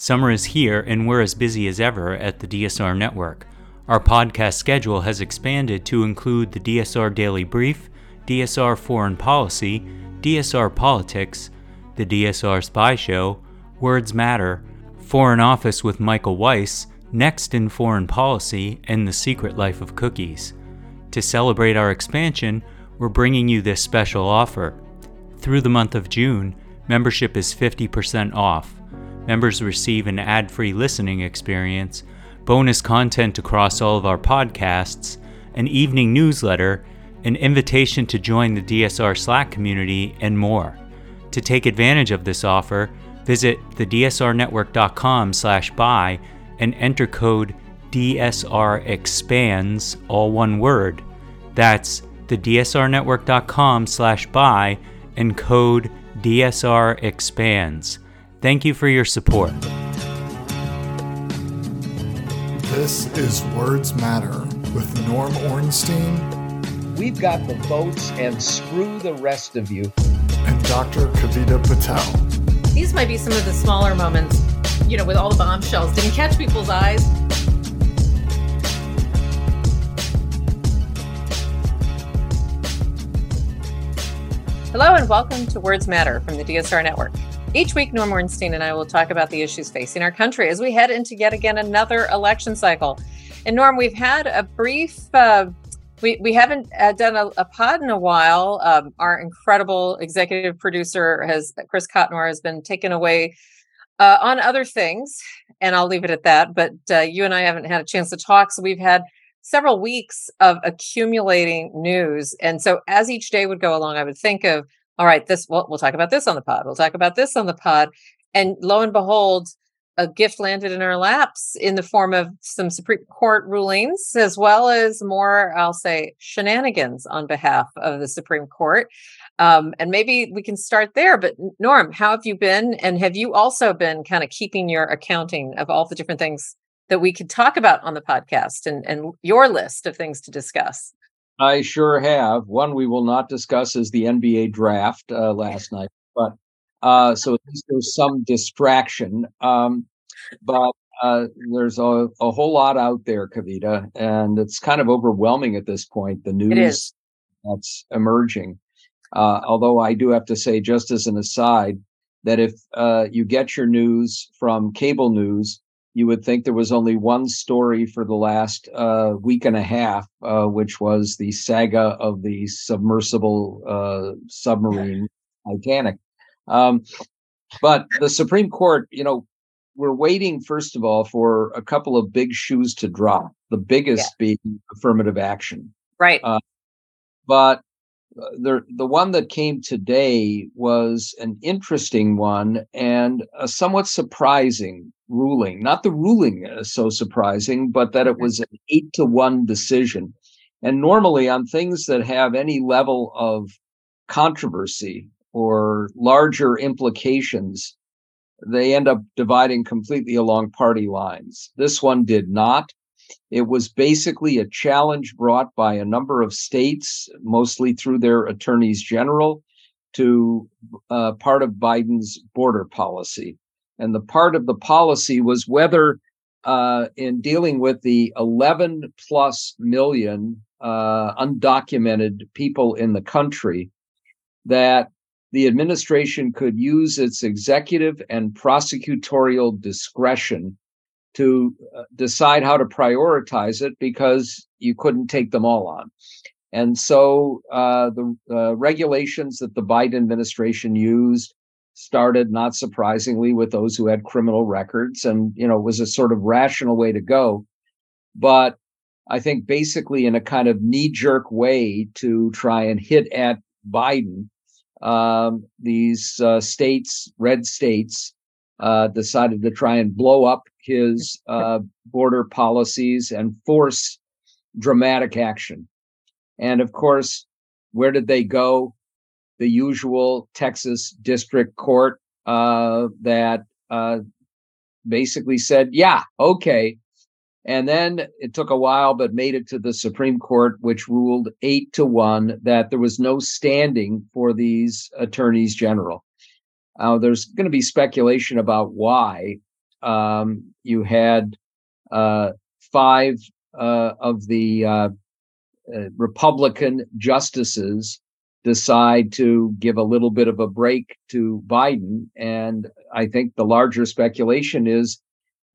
Summer is here, and we're as busy as ever at the DSR Network. Our podcast schedule has expanded to include the DSR Daily Brief, DSR Foreign Policy, DSR Politics, the DSR Spy Show, Words Matter, Foreign Office with Michael Weiss, Next in Foreign Policy, and The Secret Life of Cookies. To celebrate our expansion, we're bringing you this special offer. Through the month of June, membership is 50% off. Members receive an ad free listening experience, bonus content across all of our podcasts, an evening newsletter, an invitation to join the DSR Slack community, and more. To take advantage of this offer, visit thedsrnetwork.com slash buy and enter code DSR expands, all one word. That's thedsrnetwork.com slash buy and code DSR expands. Thank you for your support. This is Words Matter with Norm Ornstein. We've got the votes and screw the rest of you. And Dr. Kavita Patel. These might be some of the smaller moments, you know, with all the bombshells. Didn't catch people's eyes. Hello and welcome to Words Matter from the DSR Network. Each week, Norm Ornstein and I will talk about the issues facing our country as we head into yet again another election cycle. And Norm, we've had a brief, uh, we, we haven't uh, done a, a, pod in a while. Um, our incredible executive producer has, Chris Cotnor, has been taken away uh, on other things, and I'll leave it at that. But uh, you and I haven't had a chance to talk. So we've had several weeks of accumulating news. And so as each day would go along, I would think of, all right, this, well, we'll talk about this on the pod. We'll talk about this on the pod. And lo and behold, a gift landed in our laps in the form of some Supreme Court rulings, as well as more, I'll say, shenanigans on behalf of the Supreme Court. Um, and maybe we can start there. But Norm, how have you been? And have you also been kind of keeping your accounting of all the different things that we could talk about on the podcast and, and your list of things to discuss? I sure have. One we will not discuss is the NBA draft uh, last night, but uh, so at least there's some distraction. Um, but uh, there's a, a whole lot out there, Kavita, and it's kind of overwhelming at this point. The news that's emerging. Uh, although I do have to say, just as an aside, that if uh, you get your news from cable news, you would think there was only one story for the last uh, week and a half, uh, which was the saga of the submersible uh, submarine Titanic. Um, but the Supreme Court, you know, we're waiting, first of all, for a couple of big shoes to drop, the biggest yeah. being affirmative action. Right. Uh, but the the one that came today was an interesting one and a somewhat surprising ruling. Not the ruling is so surprising, but that it was an eight to one decision. And normally on things that have any level of controversy or larger implications, they end up dividing completely along party lines. This one did not. It was basically a challenge brought by a number of states, mostly through their attorneys general, to uh, part of Biden's border policy. And the part of the policy was whether, uh, in dealing with the 11 plus million uh, undocumented people in the country, that the administration could use its executive and prosecutorial discretion to uh, decide how to prioritize it because you couldn't take them all on. And so uh, the uh, regulations that the Biden administration used started, not surprisingly, with those who had criminal records, and you know it was a sort of rational way to go. But I think basically in a kind of knee-jerk way to try and hit at Biden, um, these uh, states, red states, uh, decided to try and blow up his uh, border policies and force dramatic action. And of course, where did they go? The usual Texas district court uh, that uh, basically said, yeah, okay. And then it took a while, but made it to the Supreme Court, which ruled eight to one that there was no standing for these attorneys general. Uh, there's going to be speculation about why, um, you had uh, five uh, of the uh, Republican justices decide to give a little bit of a break to Biden. And I think the larger speculation is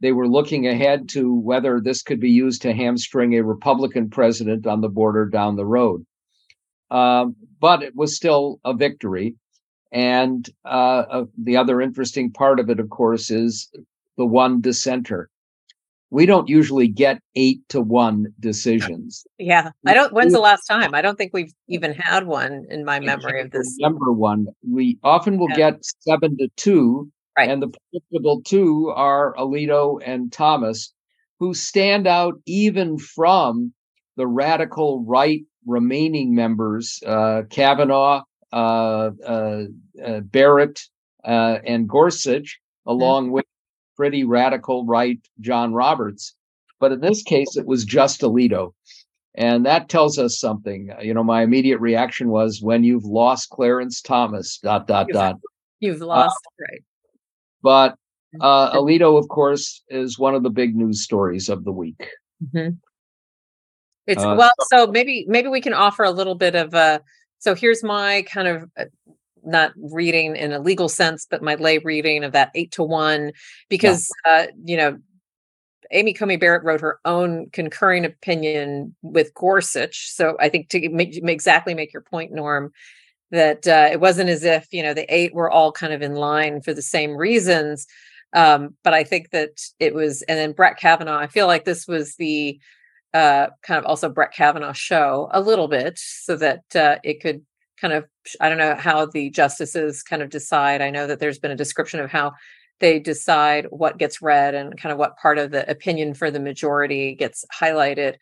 they were looking ahead to whether this could be used to hamstring a Republican president on the border down the road. Um, but it was still a victory. And uh, uh, the other interesting part of it, of course, is the one dissenter we don't usually get eight to one decisions. Yeah. I don't, when's the last time? I don't think we've even had one in my memory of this. Number one. We often will yeah. get seven to two. Right. And the predictable two are Alito and Thomas, who stand out even from the radical right remaining members, uh, Kavanaugh, uh, uh, uh Barrett, uh, and Gorsuch, along mm-hmm. with pretty radical right John Roberts. But in this case, it was just Alito. And that tells us something. You know, my immediate reaction was when you've lost Clarence Thomas, dot, dot, you've, dot. You've uh, lost, uh, right. But mm-hmm. uh, Alito, of course, is one of the big news stories of the week. Mm-hmm. It's uh, well, so maybe maybe we can offer a little bit of a. So here's my kind of uh, not reading in a legal sense, but my lay reading of that eight to one, because yeah. uh, you know, Amy Coney Barrett wrote her own concurring opinion with Gorsuch. So I think to make, exactly make your point, Norm, that uh, it wasn't as if you know the eight were all kind of in line for the same reasons. Um, but I think that it was, and then Brett Kavanaugh. I feel like this was the uh, kind of also Brett Kavanaugh show a little bit, so that uh, it could kind of i don't know how the justices kind of decide i know that there's been a description of how they decide what gets read and kind of what part of the opinion for the majority gets highlighted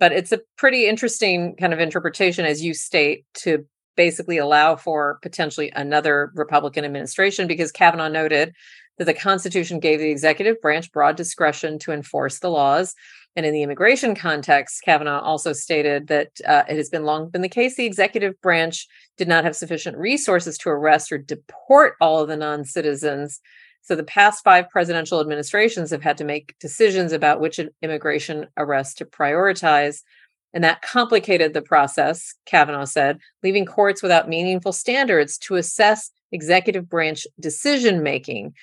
but it's a pretty interesting kind of interpretation as you state to basically allow for potentially another republican administration because kavanaugh noted that the constitution gave the executive branch broad discretion to enforce the laws and in the immigration context, Kavanaugh also stated that uh, it has been long been the case the executive branch did not have sufficient resources to arrest or deport all of the non citizens. So the past five presidential administrations have had to make decisions about which immigration arrests to prioritize. And that complicated the process, Kavanaugh said, leaving courts without meaningful standards to assess executive branch decision making.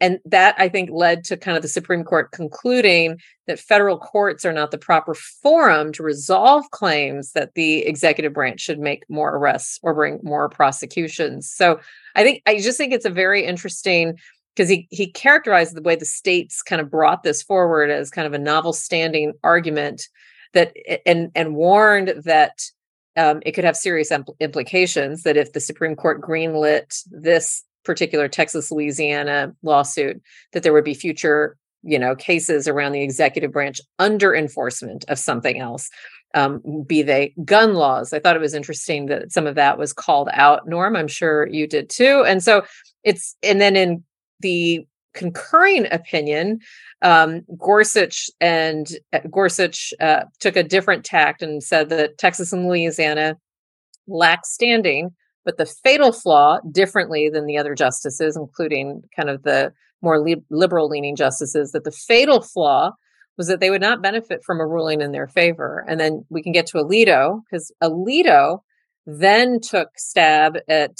And that I think led to kind of the Supreme Court concluding that federal courts are not the proper forum to resolve claims that the executive branch should make more arrests or bring more prosecutions. So I think I just think it's a very interesting because he he characterized the way the states kind of brought this forward as kind of a novel standing argument that and and warned that um, it could have serious impl- implications that if the Supreme Court greenlit this particular Texas Louisiana lawsuit that there would be future you know cases around the executive branch under enforcement of something else um, be they gun laws. I thought it was interesting that some of that was called out norm. I'm sure you did too. And so it's and then in the concurring opinion um, gorsuch and uh, gorsuch uh, took a different tact and said that texas and louisiana lack standing but the fatal flaw, differently than the other justices, including kind of the more li- liberal leaning justices, that the fatal flaw was that they would not benefit from a ruling in their favor. And then we can get to Alito, because Alito then took stab at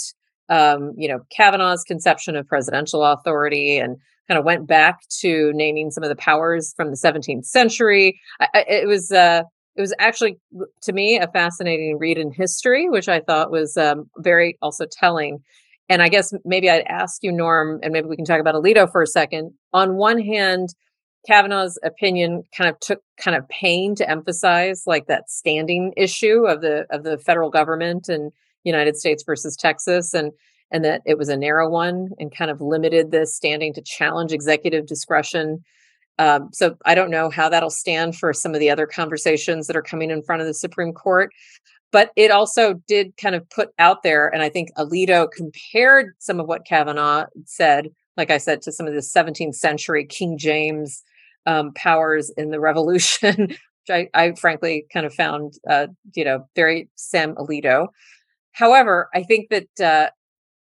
um, you know Kavanaugh's conception of presidential authority and kind of went back to naming some of the powers from the 17th century. I, it was uh, it was actually to me a fascinating read in history which i thought was um, very also telling. And i guess maybe i'd ask you norm and maybe we can talk about alito for a second. On one hand kavanaugh's opinion kind of took kind of pain to emphasize like that standing issue of the of the federal government and united states versus texas and and that it was a narrow one and kind of limited the standing to challenge executive discretion um, so I don't know how that'll stand for some of the other conversations that are coming in front of the Supreme Court. But it also did kind of put out there, and I think Alito compared some of what Kavanaugh said, like I said, to some of the 17th century King James um, powers in the Revolution, which I, I, frankly kind of found, uh, you know, very Sam Alito. However, I think that uh,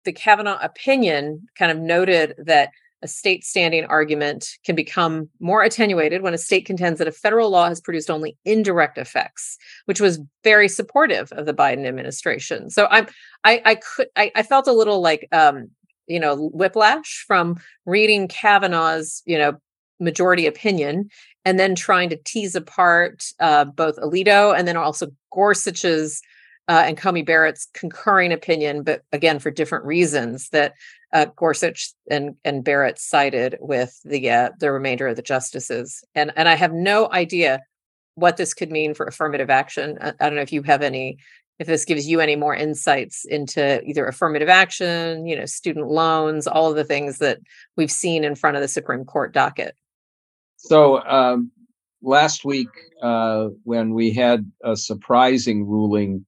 the Kavanaugh opinion kind of noted that a state standing argument can become more attenuated when a state contends that a federal law has produced only indirect effects, which was very supportive of the Biden administration. So I'm I I could I, I felt a little like um, you know, whiplash from reading Kavanaugh's, you know, majority opinion and then trying to tease apart uh, both Alito and then also Gorsuch's uh, and Coney Barrett's concurring opinion, but again for different reasons that uh, Gorsuch and and Barrett sided with the uh, the remainder of the justices, and and I have no idea what this could mean for affirmative action. I, I don't know if you have any, if this gives you any more insights into either affirmative action, you know, student loans, all of the things that we've seen in front of the Supreme Court docket. So um, last week, uh, when we had a surprising ruling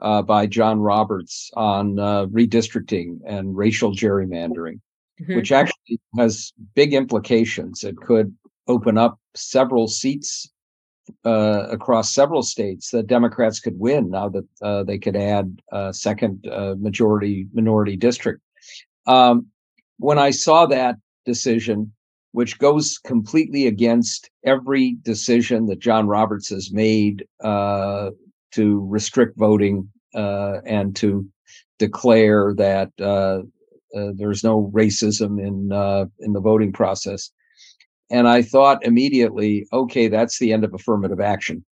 uh, by John Roberts on uh, redistricting and racial gerrymandering, mm-hmm. which actually has big implications. It could open up several seats uh, across several states that Democrats could win now that uh, they could add a second uh, majority minority district. Um, when I saw that decision, which goes completely against every decision that John Roberts has made uh, to restrict voting uh, and to declare that uh, uh, there's no racism in uh, in the voting process. And I thought immediately, okay, that's the end of affirmative action.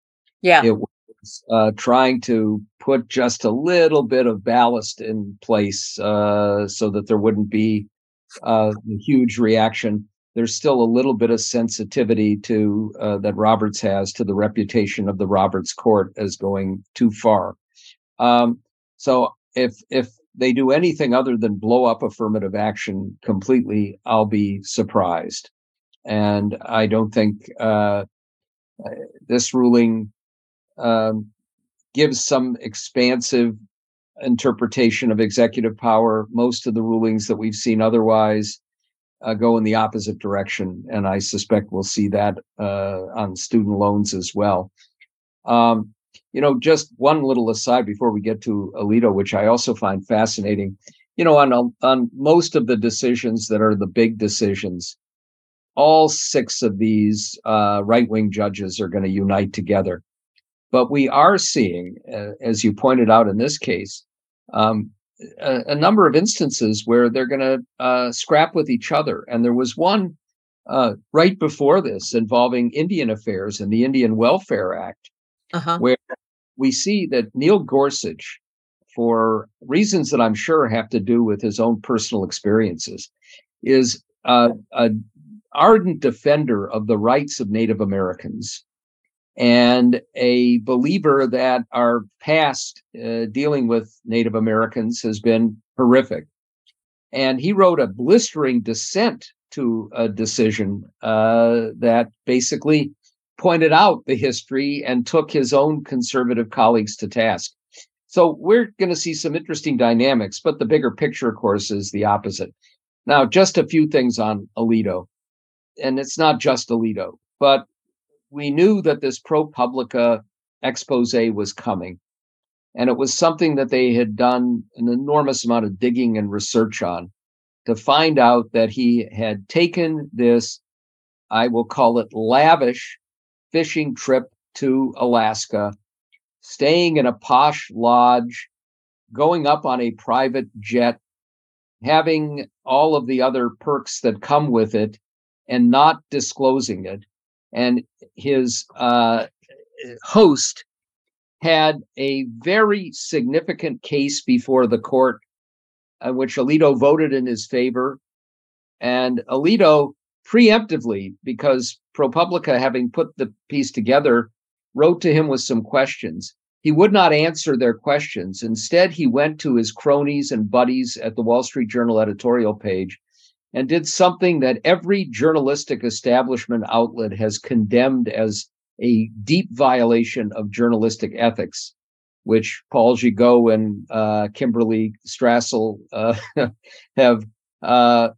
Yeah, it was uh, trying to put just a little bit of ballast in place uh, so that there wouldn't be a huge reaction there's still a little bit of sensitivity to uh, that Roberts has to the reputation of the Roberts Court as going too far. Um, so if if they do anything other than blow up affirmative action completely, I'll be surprised. And I don't think uh, this ruling um, gives some expansive interpretation of executive power. Most of the rulings that we've seen otherwise uh, go in the opposite direction, and I suspect we'll see that uh, on student loans as well. Um, you know, just one little aside before we get to Alito, which I also find fascinating. You know, on on most of the decisions that are the big decisions, all six of these uh, right wing judges are going to unite together. But we are seeing, uh, as you pointed out in this case, um, a, a number of instances where they're going to uh, scrap with each other. And there was one uh, right before this involving Indian affairs and the Indian Welfare Act, uh-huh. where we see that Neil Gorsuch, for reasons that I'm sure have to do with his own personal experiences, is uh, an ardent defender of the rights of Native Americans and a believer that our past uh, dealing with Native Americans has been horrific. And he wrote a blistering dissent to a decision uh, that basically pointed out the history and took his own conservative colleagues to task. So we're going to see some interesting dynamics, but the bigger picture, of course, is the opposite. Now, just a few things on Alito. And it's not just Alito, but we knew that this ProPublica expose was coming. And it was something that they had done an enormous amount of digging and research on to find out that he had taken this, I will call it lavish fishing trip to Alaska, staying in a posh lodge, going up on a private jet, having all of the other perks that come with it, and not disclosing it and his uh, host had a very significant case before the court, uh, which Alito voted in his favor. And Alito preemptively, because ProPublica, having put the piece together, wrote to him with some questions. He would not answer their questions. Instead, he went to his cronies and buddies at the Wall Street Journal editorial page and did something that every journalistic establishment outlet has condemned as a deep violation of journalistic ethics, which Paul Gigot and uh, Kimberly Strassel uh, have uh,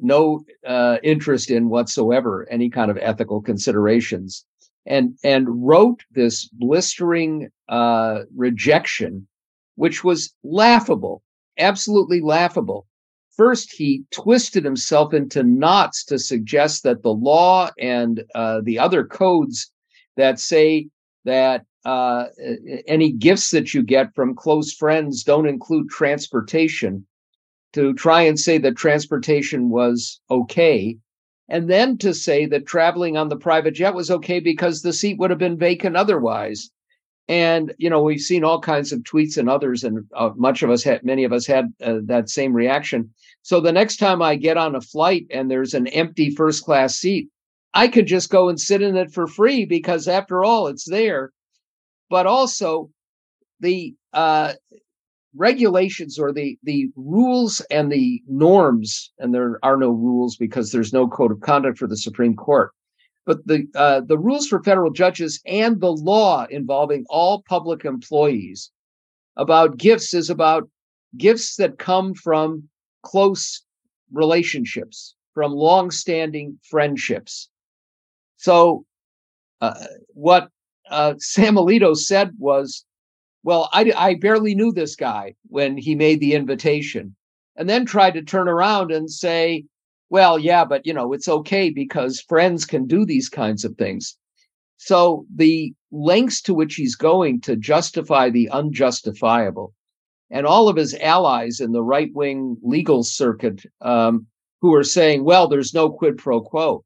no uh, interest in whatsoever, any kind of ethical considerations, and and wrote this blistering uh, rejection, which was laughable, absolutely laughable First, he twisted himself into knots to suggest that the law and uh, the other codes that say that uh, any gifts that you get from close friends don't include transportation, to try and say that transportation was okay, and then to say that traveling on the private jet was okay because the seat would have been vacant otherwise. And you know, we've seen all kinds of tweets and others, and uh, much of us had, many of us had uh, that same reaction. So the next time I get on a flight and there's an empty first class seat, I could just go and sit in it for free because, after all, it's there. But also, the uh, regulations or the the rules and the norms, and there are no rules because there's no code of conduct for the Supreme Court but the uh, the rules for federal judges and the law involving all public employees about gifts is about gifts that come from close relationships, from long-standing friendships. So, uh, what uh, Sam Alito said was, "Well, I, I barely knew this guy when he made the invitation," and then tried to turn around and say, well, yeah, but you know, it's okay because friends can do these kinds of things. So the lengths to which he's going to justify the unjustifiable, and all of his allies in the right wing legal circuit um, who are saying, well, there's no quid pro quo.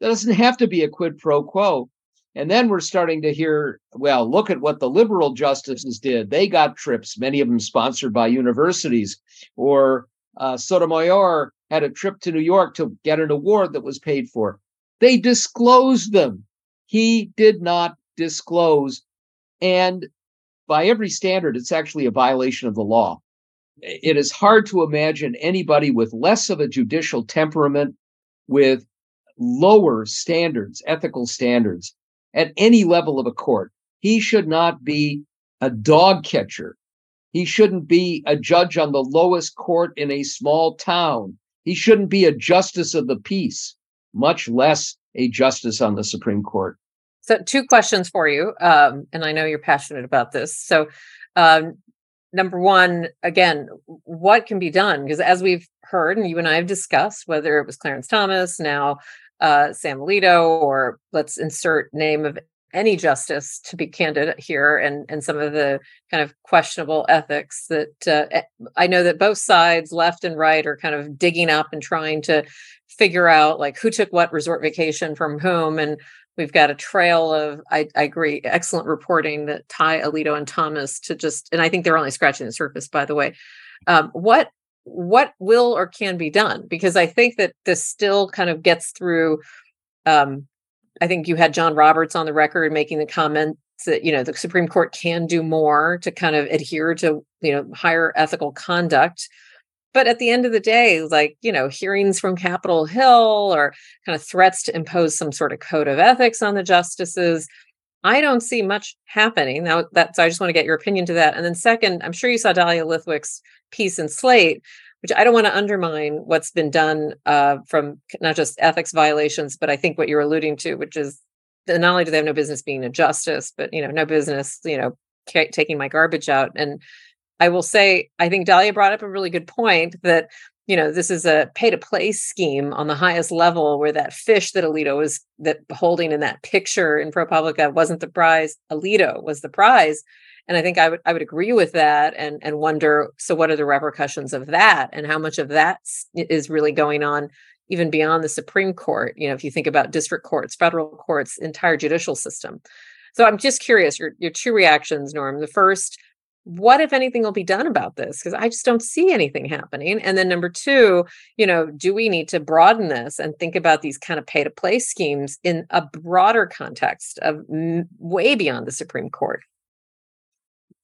There doesn't have to be a quid pro quo. And then we're starting to hear, well, look at what the liberal justices did. They got trips, many of them sponsored by universities, or uh, Sotomayor had a trip to New York to get an award that was paid for. They disclosed them. He did not disclose. And by every standard, it's actually a violation of the law. It is hard to imagine anybody with less of a judicial temperament, with lower standards, ethical standards, at any level of a court. He should not be a dog catcher. He shouldn't be a judge on the lowest court in a small town. He shouldn't be a justice of the peace, much less a justice on the Supreme Court. So, two questions for you. Um, and I know you're passionate about this. So, um, number one, again, what can be done? Because as we've heard, and you and I have discussed, whether it was Clarence Thomas, now uh, Sam Alito, or let's insert name of any justice to be candid here and and some of the kind of questionable ethics that uh, I know that both sides left and right are kind of digging up and trying to figure out like who took what resort vacation from whom and we've got a trail of I, I agree excellent reporting that tie Alito and Thomas to just and I think they're only scratching the surface by the way um, what what will or can be done? Because I think that this still kind of gets through um, I think you had John Roberts on the record making the comment that you know the Supreme Court can do more to kind of adhere to you know higher ethical conduct. But at the end of the day, like you know, hearings from Capitol Hill or kind of threats to impose some sort of code of ethics on the justices, I don't see much happening. Now that's I just want to get your opinion to that. And then second, I'm sure you saw Dahlia Lithwick's piece in Slate which I don't want to undermine what's been done uh, from not just ethics violations, but I think what you're alluding to, which is not only do they have no business being a justice, but you know, no business, you know, c- taking my garbage out. And I will say, I think Dahlia brought up a really good point that you know this is a pay to play scheme on the highest level where that fish that alito was that holding in that picture in propublica wasn't the prize alito was the prize and i think i would i would agree with that and and wonder so what are the repercussions of that? And how much of that is really going on even beyond the supreme court? You know if you think about district courts federal courts entire judicial system. So i'm just curious your your two reactions norm. The first what if anything will be done about this? Because i just don't see anything happening. And then number two you know do we need to broaden this and think about these kind of pay to play schemes in a broader context of way beyond the supreme court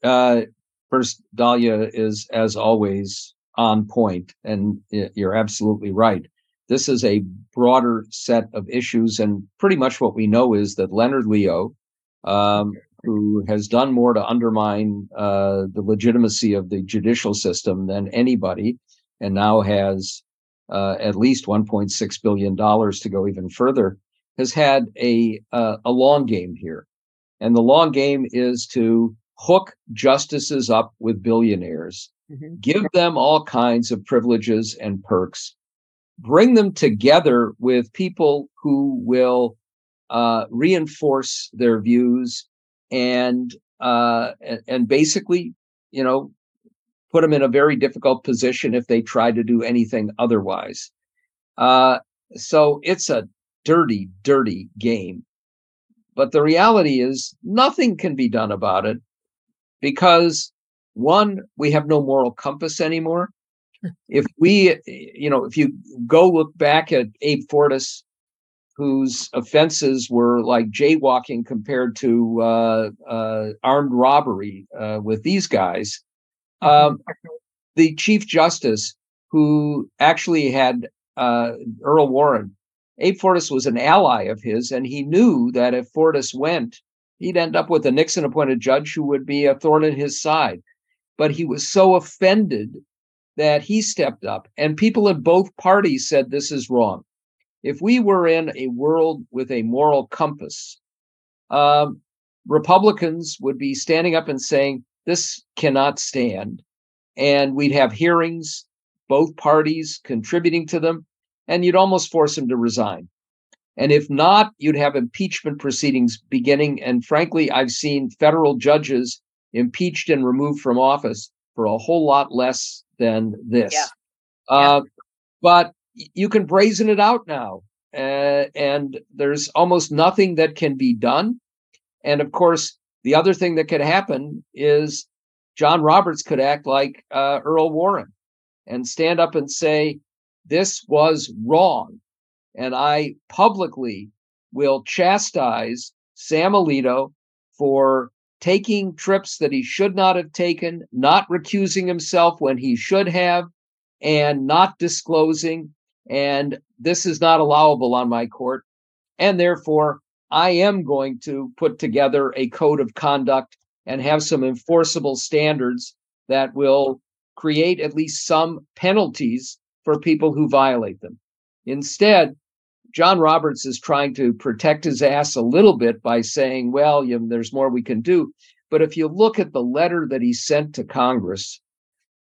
uh, first, Dahlia is, as always, on point, and you're absolutely right. This is a broader set of issues, and pretty much what we know is that Leonard Leo, um, who has done more to undermine uh, the legitimacy of the judicial system than anybody, and now has uh, at least 1.6 billion dollars to go even further, has had a uh, a long game here, and the long game is to hook justices up with billionaires mm-hmm. give them all kinds of privileges and perks, bring them together with people who will uh, reinforce their views and, uh, and and basically, you know, put them in a very difficult position if they try to do anything otherwise. Uh, so it's a dirty, dirty game. But the reality is, nothing can be done about it because one, we have no moral compass anymore. if we, you know, if you go look back at Abe Fortas, whose offenses were like jaywalking compared to uh, uh, armed robbery uh, with these guys, um, the Chief Justice, who actually had uh, Earl Warren, Abe Fortas was an ally of his, and he knew that if Fortas went, he'd end up with a Nixon appointed judge who would be a thorn in his side. But he was so offended that he stepped up, and people in both parties said this is wrong. If we were in a world with a moral compass, um, Republicans would be standing up and saying, This cannot stand. And we'd have hearings, both parties contributing to them, and you'd almost force him to resign. And if not, you'd have impeachment proceedings beginning. And frankly, I've seen federal judges impeached and removed from office for a whole lot less than this. Yeah. Uh, yeah. But you can brazen it out now. Uh, and there's almost nothing that can be done. And of course, the other thing that could happen is John Roberts could act like uh, Earl Warren and stand up and say, This was wrong. And I publicly will chastise Sam Alito for taking trips that he should not have taken, not recusing himself when he should have, and not disclosing. And this is not allowable on my court. And therefore, I am going to put together a code of conduct and have some enforceable standards that will create at least some penalties for people who violate them. Instead, John Roberts is trying to protect his ass a little bit by saying, well, you know, there's more we can do. But if you look at the letter that he sent to Congress,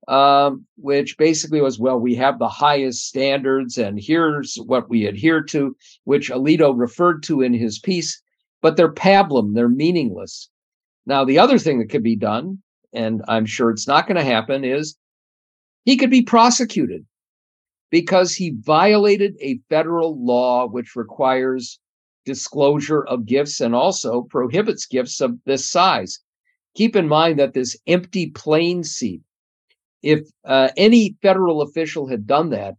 um, which basically was, well, we have the highest standards and here's what we adhere to, which Alito referred to in his piece, but they're pablum, they're meaningless. Now, the other thing that could be done, and I'm sure it's not going to happen, is he could be prosecuted because he violated a federal law which requires disclosure of gifts and also prohibits gifts of this size. Keep in mind that this empty plane seat, if uh, any federal official had done that,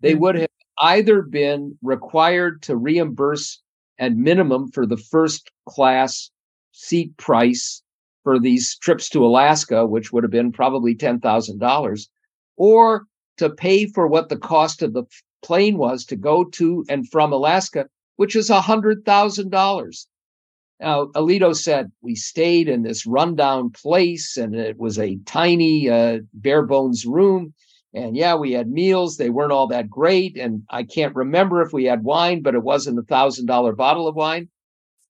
they mm-hmm. would have either been required to reimburse at minimum for the first class seat price for these trips to Alaska, which would have been probably $10,000, or to pay for what the cost of the plane was to go to and from Alaska, which is $100,000. Now, Alito said we stayed in this rundown place and it was a tiny, uh, bare bones room. And yeah, we had meals. They weren't all that great. And I can't remember if we had wine, but it wasn't a thousand dollar bottle of wine.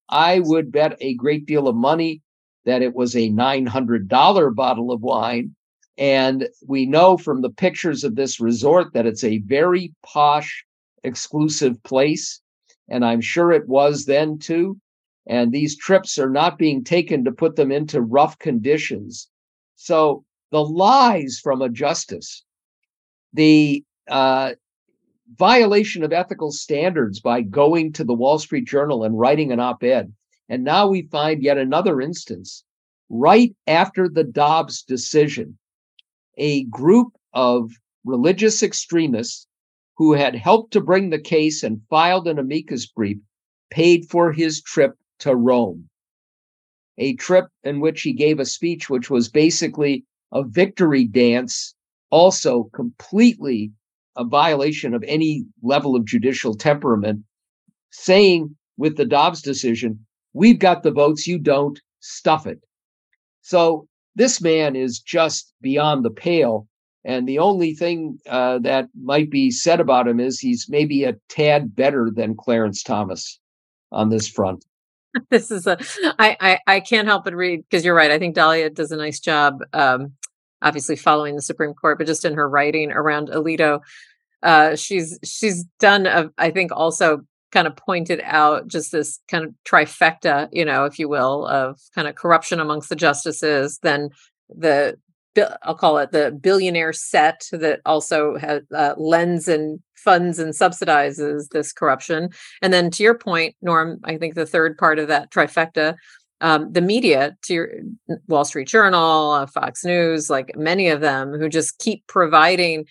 I would bet a great deal of money that it was a $900 bottle of wine and we know from the pictures of this resort that it's a very posh, exclusive place. And I'm sure it was then too. And these trips are not being taken to put them into rough conditions. So the lies from a justice, the uh, violation of ethical standards by going to the Wall Street Journal and writing an op ed. And now we find yet another instance right after the Dobbs decision a group of religious extremists who had helped to bring the case and filed an amicus brief paid for his trip to Rome. A trip in which he gave a speech which was basically a victory dance, also completely a violation of any level of judicial temperament, saying with the Dobbs decision, we've got the votes, you don't, stuff it. So this man is just beyond the pale. And the only thing uh, that might be said about him is he's maybe a tad better than Clarence Thomas on this front. This is a I I, I can't help but read because you're right. I think Dahlia does a nice job um, obviously following the Supreme Court, but just in her writing around Alito, uh, she's she's done a, I think also kind of pointed out just this kind of trifecta, you know, if you will, of kind of corruption amongst the justices, then the I'll call it the billionaire set that also has, uh, lends and funds and subsidizes this corruption. And then to your point, Norm, I think the third part of that trifecta, um, the media, to your Wall Street Journal, uh, Fox News, like many of them who just keep providing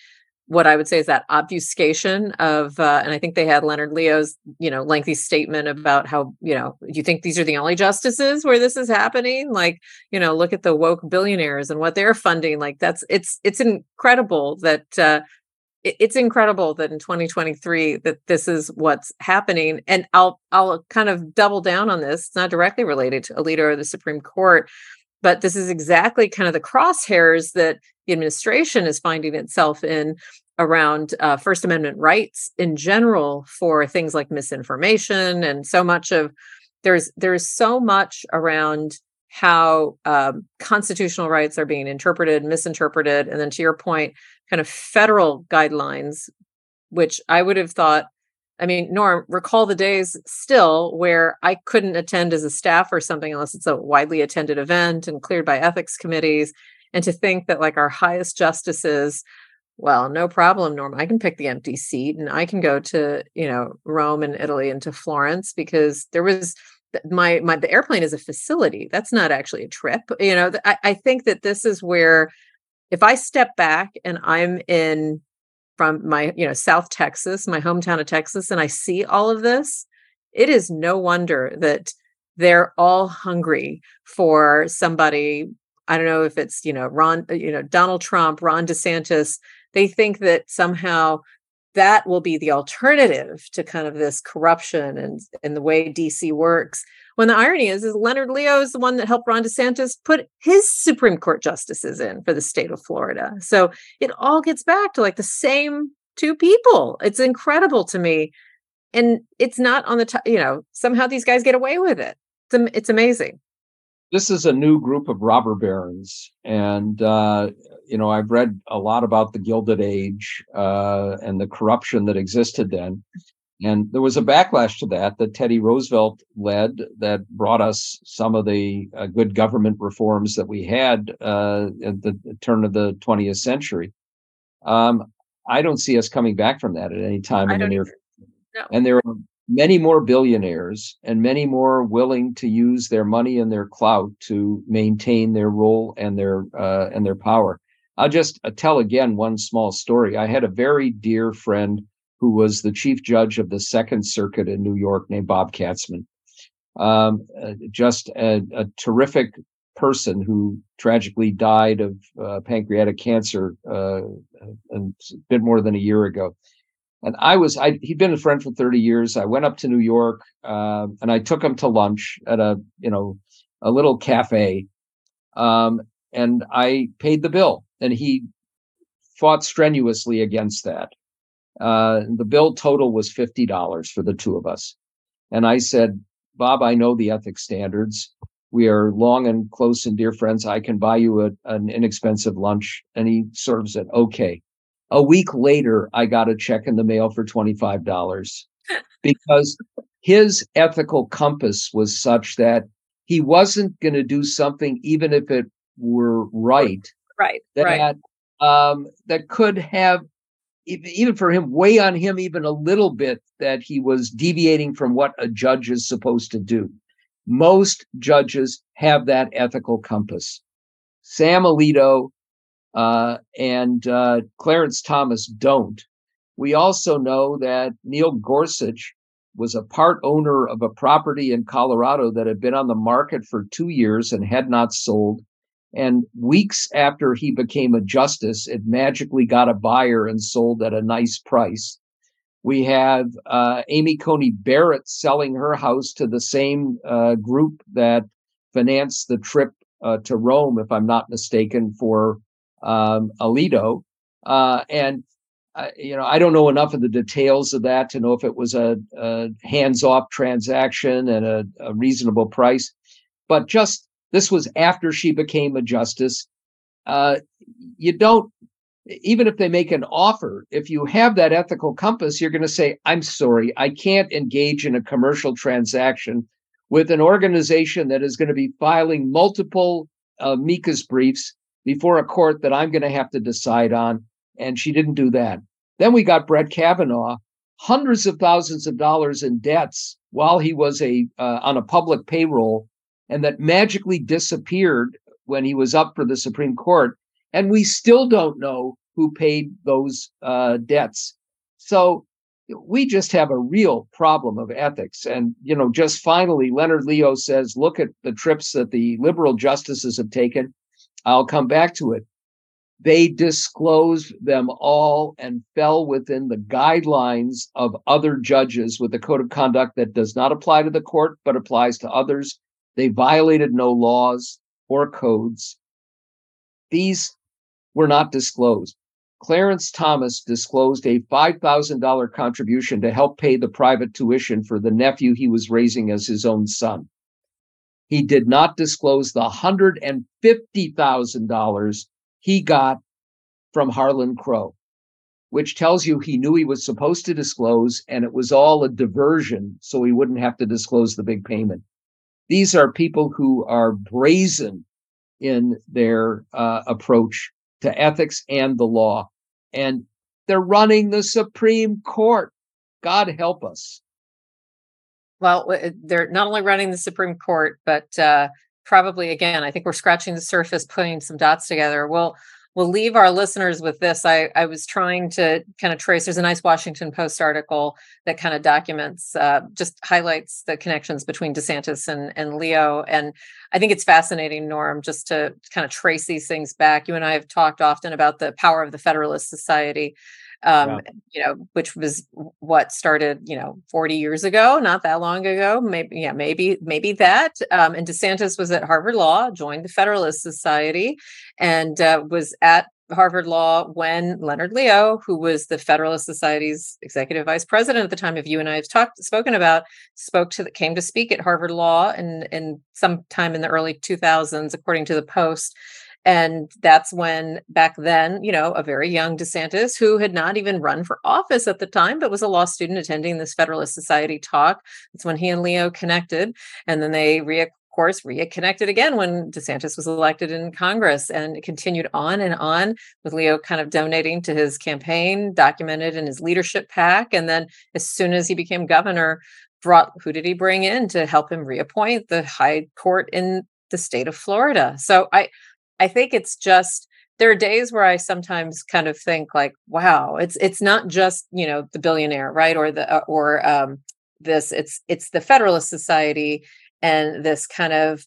what I would say is that obfuscation of, uh, and I think they had Leonard Leo's, you know, lengthy statement about how, you know, do you think these are the only justices where this is happening? Like, you know, look at the woke billionaires and what they're funding. Like, that's it's it's incredible that uh, it, it's incredible that in 2023 that this is what's happening. And I'll I'll kind of double down on this. It's not directly related to Alito or the Supreme Court, but this is exactly kind of the crosshairs that the administration is finding itself in around uh, First Amendment rights in general for things like misinformation and so much of there's there's so much around how um, constitutional rights are being interpreted, misinterpreted, and then to your point, kind of federal guidelines, which I would have thought. I mean, Norm, recall the days still where I couldn't attend as a staff or something unless it's a widely attended event and cleared by ethics committees. And to think that like our highest justices well no problem norm. I can pick the empty seat and i can go to you know rome and italy and to florence because there was my my the airplane is a facility. That's not actually a trip. You know I, I think that this is where if i step back and i'm in from my you know south texas my hometown of texas and i see all of this it is no wonder that they're all hungry for somebody I don't know if it's, you know, Ron, uh, you know, Donald Trump, Ron DeSantis, they think that somehow that will be the alternative to kind of this corruption and, and the way DC works. When the irony is, is Leonard Leo is the one that helped Ron DeSantis put his Supreme Court justices in for the state of Florida. So it all gets back to like the same two people. It's incredible to me. And it's not on the top, you know, somehow these guys get away with it. It's, it's amazing this is a new group of robber barons, and uh, you know I've read a lot about the Gilded Age uh, and the corruption that existed then. And there was a backlash to that that Teddy Roosevelt led that brought us some of the uh, good government reforms that we had uh, at the turn of the 20th century. Um, I don't see us coming back from that at any time in the near future. No. And there are many more billionaires and many more willing to use their money and their clout to maintain their role and their uh, and their power. I'll just uh, tell again one small story. I had a very dear friend who was the chief judge of the Second Circuit in New York, named Bob Katzmann. Um, uh, just a, a, terrific person who tragically died of uh, pancreatic cancer uh, a bit more than a year ago and I was I he'd been a friend for 30 years. I went up to New York uh, and I took him to lunch at a you know a little cafe, um, and I paid the bill, and he fought strenuously against that. Uh, the bill total was fifty dollars for the two of us, and I said, Bob, I know the ethics standards. We are long and close and dear friends. I can buy you a, an inexpensive lunch. And he sort of said, okay. A week later, I got a check in the mail for $25 because his ethical compass was such that he wasn't going to do something, even if it were right. Right. That, right. Um, that could have, even for him, weigh on him even a little bit that he was deviating from what a judge is supposed to do. Most judges have that ethical compass. Sam Alito uh, and uh, Clarence Thomas don't. We also know that Neil Gorsuch was a part owner of a property in Colorado that had been on the market for two years and had not sold. And weeks after he became a justice, it magically got a buyer and sold at a nice price. We have uh, Amy Coney Barrett selling her house to the same uh, group that financed the trip uh, to Rome, if I'm not mistaken, for um, Alito. Uh, and, uh, you know, I don't know enough of the details of that to know if it was a, a hands off transaction and a, a reasonable price. But just this was after she became a justice. uh, you don't even if they make an offer, if you have that ethical compass, you're going to say, I'm sorry, I can't engage in a commercial transaction with an organization that is going to be filing multiple uh, amicus briefs before a court that I'm going to have to decide on. And she didn't do that. Then we got Brett Kavanaugh, hundreds of thousands of dollars in debts while he was a uh, on a public payroll, and that magically disappeared when he was up for the Supreme Court. And we still don't know who paid those uh, debts. So we just have a real problem of ethics. And, you know, just finally, Leonard Leo says, look at the trips that the liberal justices have taken. I'll come back to it. They disclosed them all and fell within the guidelines of other judges with a code of conduct that does not apply to the court, but applies to others. They violated no laws or codes. These were not disclosed. Clarence Thomas disclosed a $5,000 contribution to help pay the private tuition for the nephew he was raising as his own son. He did not disclose the $150,000 he got from Harlan Crow, which tells you he knew he was supposed to disclose and it was all a diversion so he wouldn't have to disclose the big payment. These are people who are brazen in their uh, approach to ethics and the law. And they're running the Supreme Court. God help us. Well, they're not only running the Supreme Court, but uh, probably again, I think we're scratching the surface, putting some dots together. We'll we'll leave our listeners with this. I, I was trying to kind of trace. There's a nice Washington Post article that kind of documents, uh, just highlights the connections between DeSantis and and Leo, and I think it's fascinating, Norm, just to kind of trace these things back. You and I have talked often about the power of the Federalist Society um, yeah. you know, which was what started, you know, 40 years ago, not that long ago. Maybe, yeah, maybe, maybe that. Um, and DeSantis was at Harvard Law, joined the Federalist Society, and uh, was at Harvard Law when Leonard Leo, who was the Federalist Society's executive vice president at the time of you and I have talked spoken about, spoke to came to speak at Harvard Law in in sometime in the early 2000s, according to the Post. And that's when back then, you know, a very young DeSantis who had not even run for office at the time, but was a law student attending this Federalist Society talk. That's when he and Leo connected. And then they re- of course, reconnected again when DeSantis was elected in Congress and continued on and on with Leo kind of donating to his campaign, documented in his leadership PAC. And then as soon as he became governor, brought who did he bring in to help him reappoint the high court in the state of Florida? So I I think it's just there are days where I sometimes kind of think like, wow, it's it's not just you know the billionaire, right, or the uh, or um, this. It's it's the Federalist Society and this kind of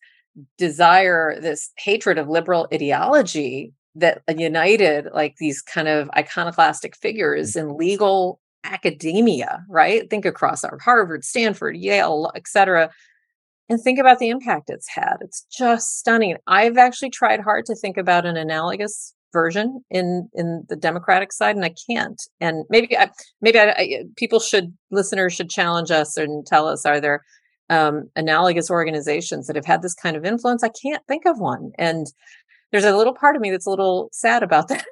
desire, this hatred of liberal ideology that united like these kind of iconoclastic figures in legal academia, right? Think across our Harvard, Stanford, Yale, et cetera, and think about the impact it's had. It's just stunning. I've actually tried hard to think about an analogous version in in the Democratic side, and I can't. And maybe I, maybe I, I, people should listeners should challenge us and tell us: Are there um, analogous organizations that have had this kind of influence? I can't think of one, and there's a little part of me that's a little sad about that.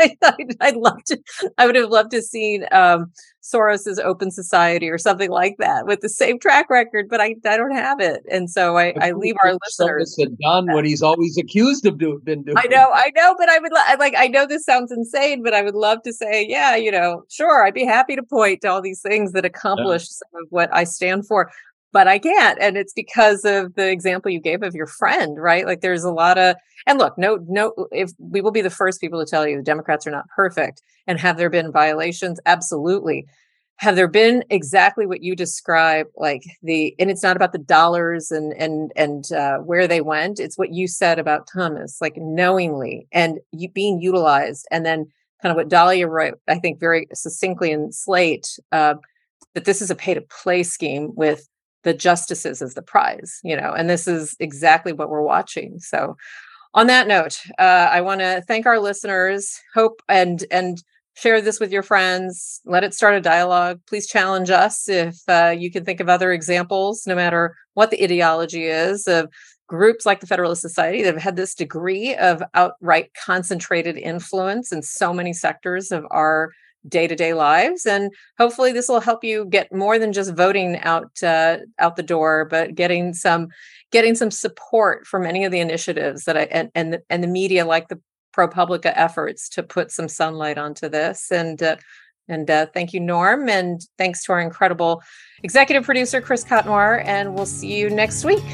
I, would love to, I would have loved to see um, Soros's Open Society or something like that with the same track record, but I, I don't have it, and so I, I leave our listeners. Had done what he's always accused of doing. Been doing. I know, I know, but I would like. I know this sounds insane, but I would love to say, yeah, you know, sure, I'd be happy to point to all these things that accomplished yeah. some of what I stand for but I can't. And it's because of the example you gave of your friend, right? Like there's a lot of, and look, no, no, if we will be the first people to tell you the Democrats are not perfect. And have there been violations? Absolutely. Have there been exactly what you describe, like the, and it's not about the dollars and and and uh, where they went. It's what you said about Thomas, like knowingly and you being utilized, and then kind of what Dahlia wrote, I think, very succinctly in Slate, uh, that this is a pay to play scheme with the justices as the prize you know and this is exactly what we're watching. So on that note uh, i want to thank our listeners. Hope and and share this with your friends. Let it start a dialogue. Please challenge us if uh, you can think of other examples no matter what the ideology is of groups like the Federalist Society that have had this degree of outright concentrated influence in so many sectors of our day-to-day lives and hopefully this will help you get more than just voting out uh, out the door but getting some getting some support from any of the initiatives that I and and the, and the media like the ProPublica efforts to put some sunlight onto this and uh, and uh, thank you Norm and thanks to our incredible executive producer Chris Cotnoir and we'll see you next week.